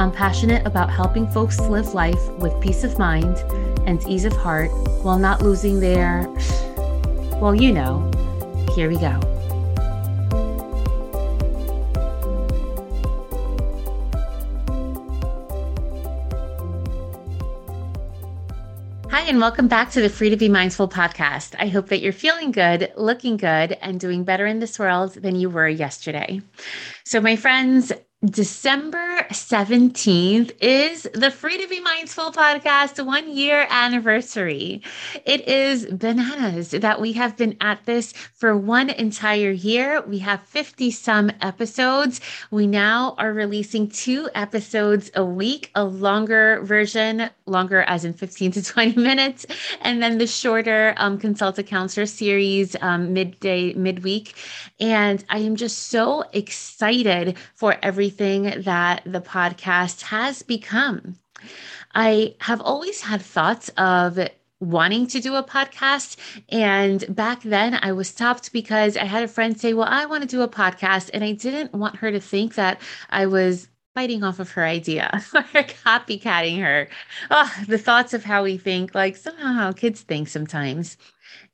I'm passionate about helping folks live life with peace of mind and ease of heart while not losing their, well, you know, here we go. Hi, and welcome back to the Free to Be Mindful podcast. I hope that you're feeling good, looking good, and doing better in this world than you were yesterday. So, my friends, December 17th is the Free to Be Mindful podcast one year anniversary. It is bananas that we have been at this for one entire year. We have 50 some episodes. We now are releasing two episodes a week, a longer version, longer as in 15 to 20 minutes, and then the shorter um, Consult a Counselor series um, midday, midweek. And I am just so excited for everything everything that the podcast has become. I have always had thoughts of wanting to do a podcast. And back then I was stopped because I had a friend say, Well, I want to do a podcast. And I didn't want her to think that I was biting off of her idea or copycatting her. Oh, the thoughts of how we think, like somehow how kids think sometimes.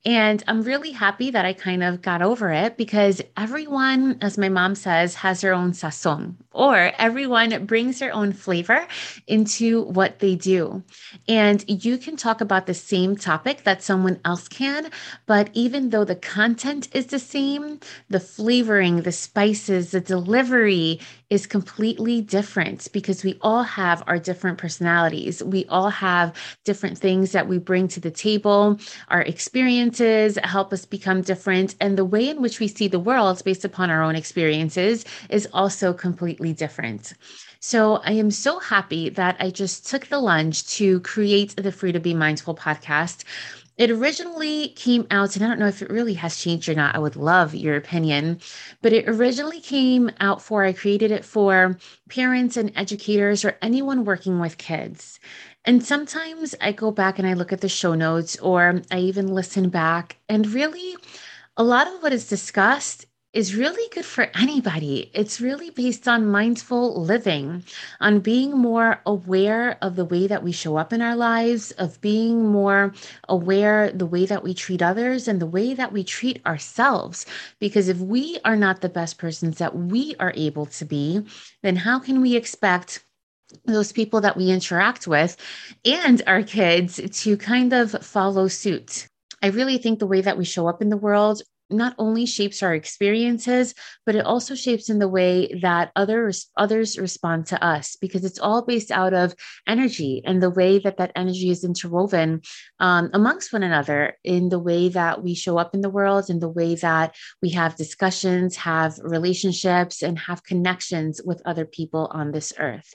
And I'm really happy that I kind of got over it because everyone, as my mom says, has their own sazon, or everyone brings their own flavor into what they do. And you can talk about the same topic that someone else can, but even though the content is the same, the flavoring, the spices, the delivery is completely different because we all have our different personalities. We all have different things that we bring to the table, our experiences help us become different. And the way in which we see the world based upon our own experiences is also completely different. So I am so happy that I just took the lunge to create the Free to Be Mindful podcast. It originally came out, and I don't know if it really has changed or not. I would love your opinion. But it originally came out for, I created it for parents and educators or anyone working with kids. And sometimes I go back and I look at the show notes or I even listen back, and really, a lot of what is discussed is really good for anybody. It's really based on mindful living, on being more aware of the way that we show up in our lives, of being more aware the way that we treat others and the way that we treat ourselves. Because if we are not the best persons that we are able to be, then how can we expect those people that we interact with and our kids to kind of follow suit. I really think the way that we show up in the world not only shapes our experiences, but it also shapes in the way that others others respond to us because it's all based out of energy and the way that that energy is interwoven um, amongst one another in the way that we show up in the world, in the way that we have discussions, have relationships, and have connections with other people on this earth.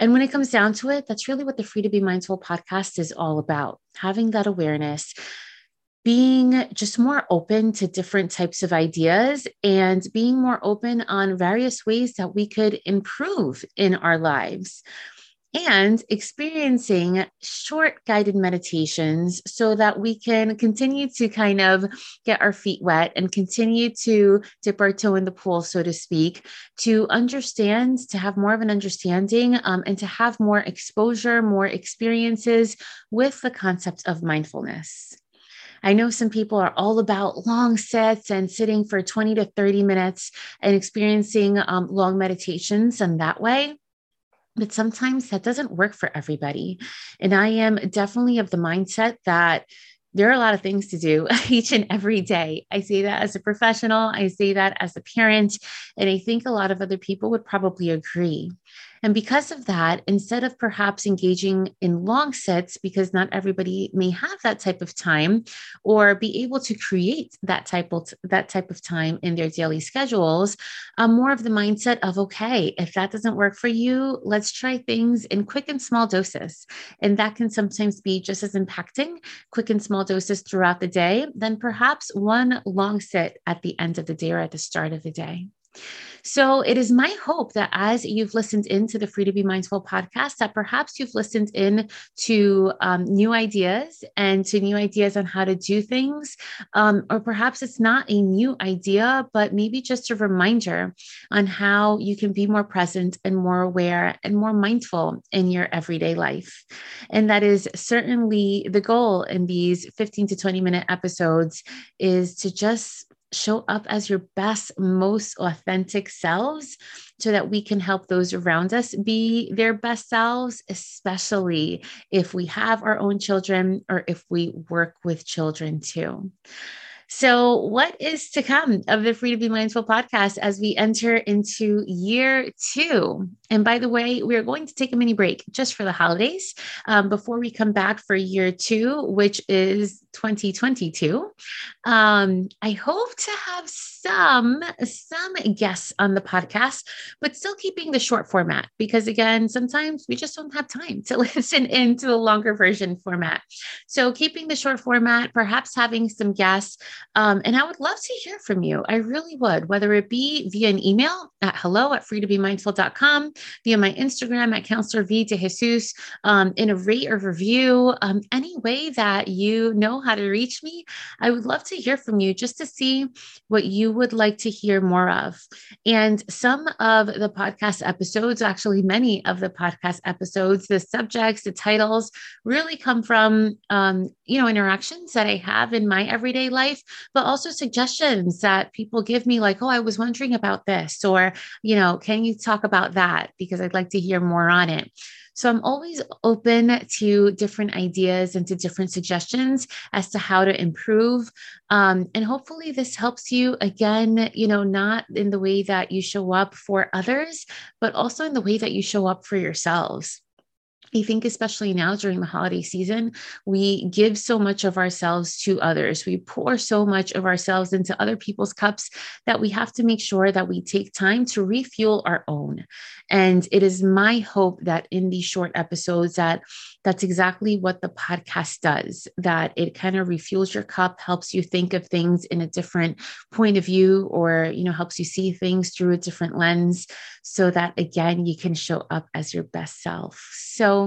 And when it comes down to it, that's really what the Free to Be Mindful podcast is all about having that awareness, being just more open to different types of ideas, and being more open on various ways that we could improve in our lives and experiencing short guided meditations so that we can continue to kind of get our feet wet and continue to dip our toe in the pool, so to speak, to understand, to have more of an understanding, um, and to have more exposure, more experiences with the concept of mindfulness. I know some people are all about long sets and sitting for 20 to 30 minutes and experiencing um, long meditations and that way. But sometimes that doesn't work for everybody. And I am definitely of the mindset that there are a lot of things to do each and every day. I say that as a professional, I say that as a parent, and I think a lot of other people would probably agree. And because of that, instead of perhaps engaging in long sits, because not everybody may have that type of time or be able to create that type of that type of time in their daily schedules, um, more of the mindset of okay, if that doesn't work for you, let's try things in quick and small doses. And that can sometimes be just as impacting, quick and small doses throughout the day, than perhaps one long sit at the end of the day or at the start of the day. So it is my hope that as you've listened into the Free to Be Mindful podcast, that perhaps you've listened in to um, new ideas and to new ideas on how to do things. Um, or perhaps it's not a new idea, but maybe just a reminder on how you can be more present and more aware and more mindful in your everyday life. And that is certainly the goal in these 15 to 20 minute episodes is to just show up as your best, most authentic selves so that we can help those around us be their best selves, especially if we have our own children or if we work with children too. So, what is to come of the Free to Be Mindful podcast as we enter into year two? And by the way, we are going to take a mini break just for the holidays um, before we come back for year two, which is 2022. Um, I hope to have some some guests on the podcast, but still keeping the short format because again, sometimes we just don't have time to listen into the longer version format. So keeping the short format, perhaps having some guests, um, and I would love to hear from you. I really would, whether it be via an email at hello at freetobemindful.com, via my Instagram at counselor V Jesus, um, in a rate or review, um, any way that you know how to reach me. I would love to hear from you just to see what you would like to hear more of. And some of the podcast episodes, actually, many of the podcast episodes, the subjects, the titles really come from, um, you know, interactions that I have in my everyday life, but also suggestions that people give me, like, oh, I was wondering about this, or, you know, can you talk about that? Because I'd like to hear more on it. So I'm always open to different ideas and to different suggestions as to how to improve. Um, and hopefully this helps you again, you know, not in the way that you show up for others, but also in the way that you show up for yourselves. I think, especially now during the holiday season, we give so much of ourselves to others. We pour so much of ourselves into other people's cups that we have to make sure that we take time to refuel our own. And it is my hope that in these short episodes that that's exactly what the podcast does, that it kind of refuels your cup, helps you think of things in a different point of view, or, you know, helps you see things through a different lens so that again, you can show up as your best self. So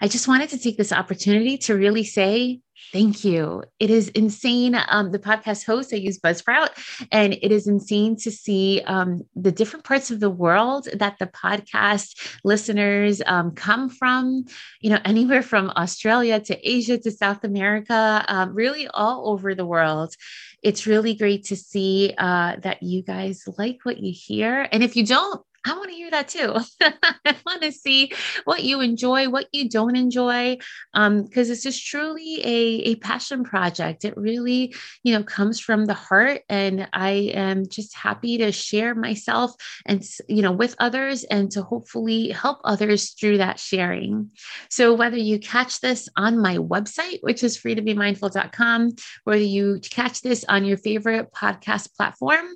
I just wanted to take this opportunity to really say Thank you. It is insane. Um, the podcast host, I use Buzzsprout, and it is insane to see um, the different parts of the world that the podcast listeners um, come from. You know, anywhere from Australia to Asia to South America, um, really all over the world. It's really great to see uh, that you guys like what you hear. And if you don't, I want to hear that too. I want to see what you enjoy, what you don't enjoy, because um, it's just truly a, a passion project. It really, you know, comes from the heart, and I am just happy to share myself and you know with others, and to hopefully help others through that sharing. So whether you catch this on my website, which is freetobemindful.com, whether you catch this on your favorite podcast platform,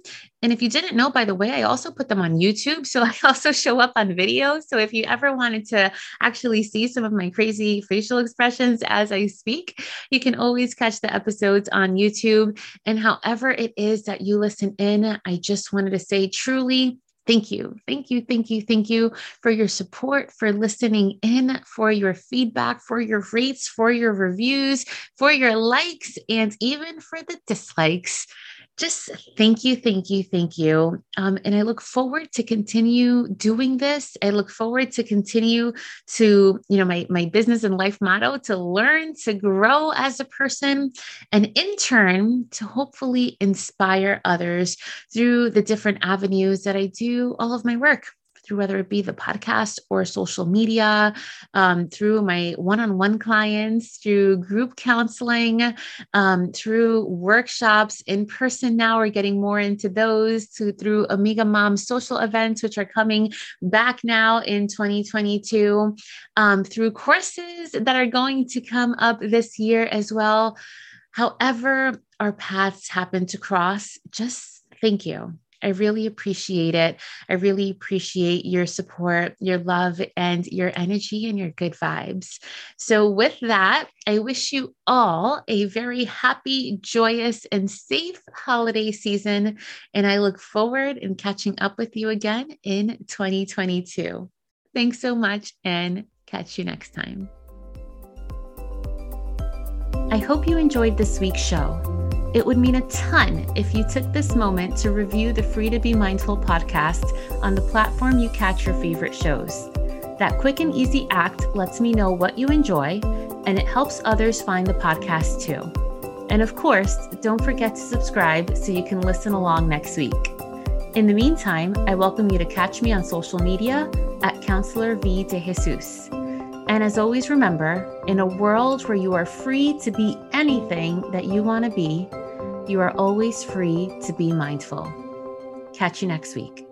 and if you didn't know, by the way, I also put them on YouTube. So I also show up on video. So if you ever wanted to actually see some of my crazy facial expressions as I speak, you can always catch the episodes on YouTube. And however it is that you listen in, I just wanted to say truly, Thank you. Thank you. Thank you. Thank you for your support, for listening in, for your feedback, for your rates, for your reviews, for your likes, and even for the dislikes just thank you, thank you, thank you. Um, and I look forward to continue doing this. I look forward to continue to, you know, my, my business and life motto to learn, to grow as a person, and in turn, to hopefully inspire others through the different avenues that I do all of my work through whether it be the podcast or social media, um, through my one on one clients, through group counseling, um, through workshops in person now. We're getting more into those to, through Amiga Mom social events, which are coming back now in 2022, um, through courses that are going to come up this year as well. However, our paths happen to cross, just thank you. I really appreciate it. I really appreciate your support, your love, and your energy and your good vibes. So, with that, I wish you all a very happy, joyous, and safe holiday season. And I look forward in catching up with you again in 2022. Thanks so much and catch you next time. I hope you enjoyed this week's show. It would mean a ton if you took this moment to review the Free to Be Mindful podcast on the platform you catch your favorite shows. That quick and easy act lets me know what you enjoy, and it helps others find the podcast too. And of course, don't forget to subscribe so you can listen along next week. In the meantime, I welcome you to catch me on social media at Counselor V de Jesus. And as always, remember in a world where you are free to be anything that you want to be, you are always free to be mindful. Catch you next week.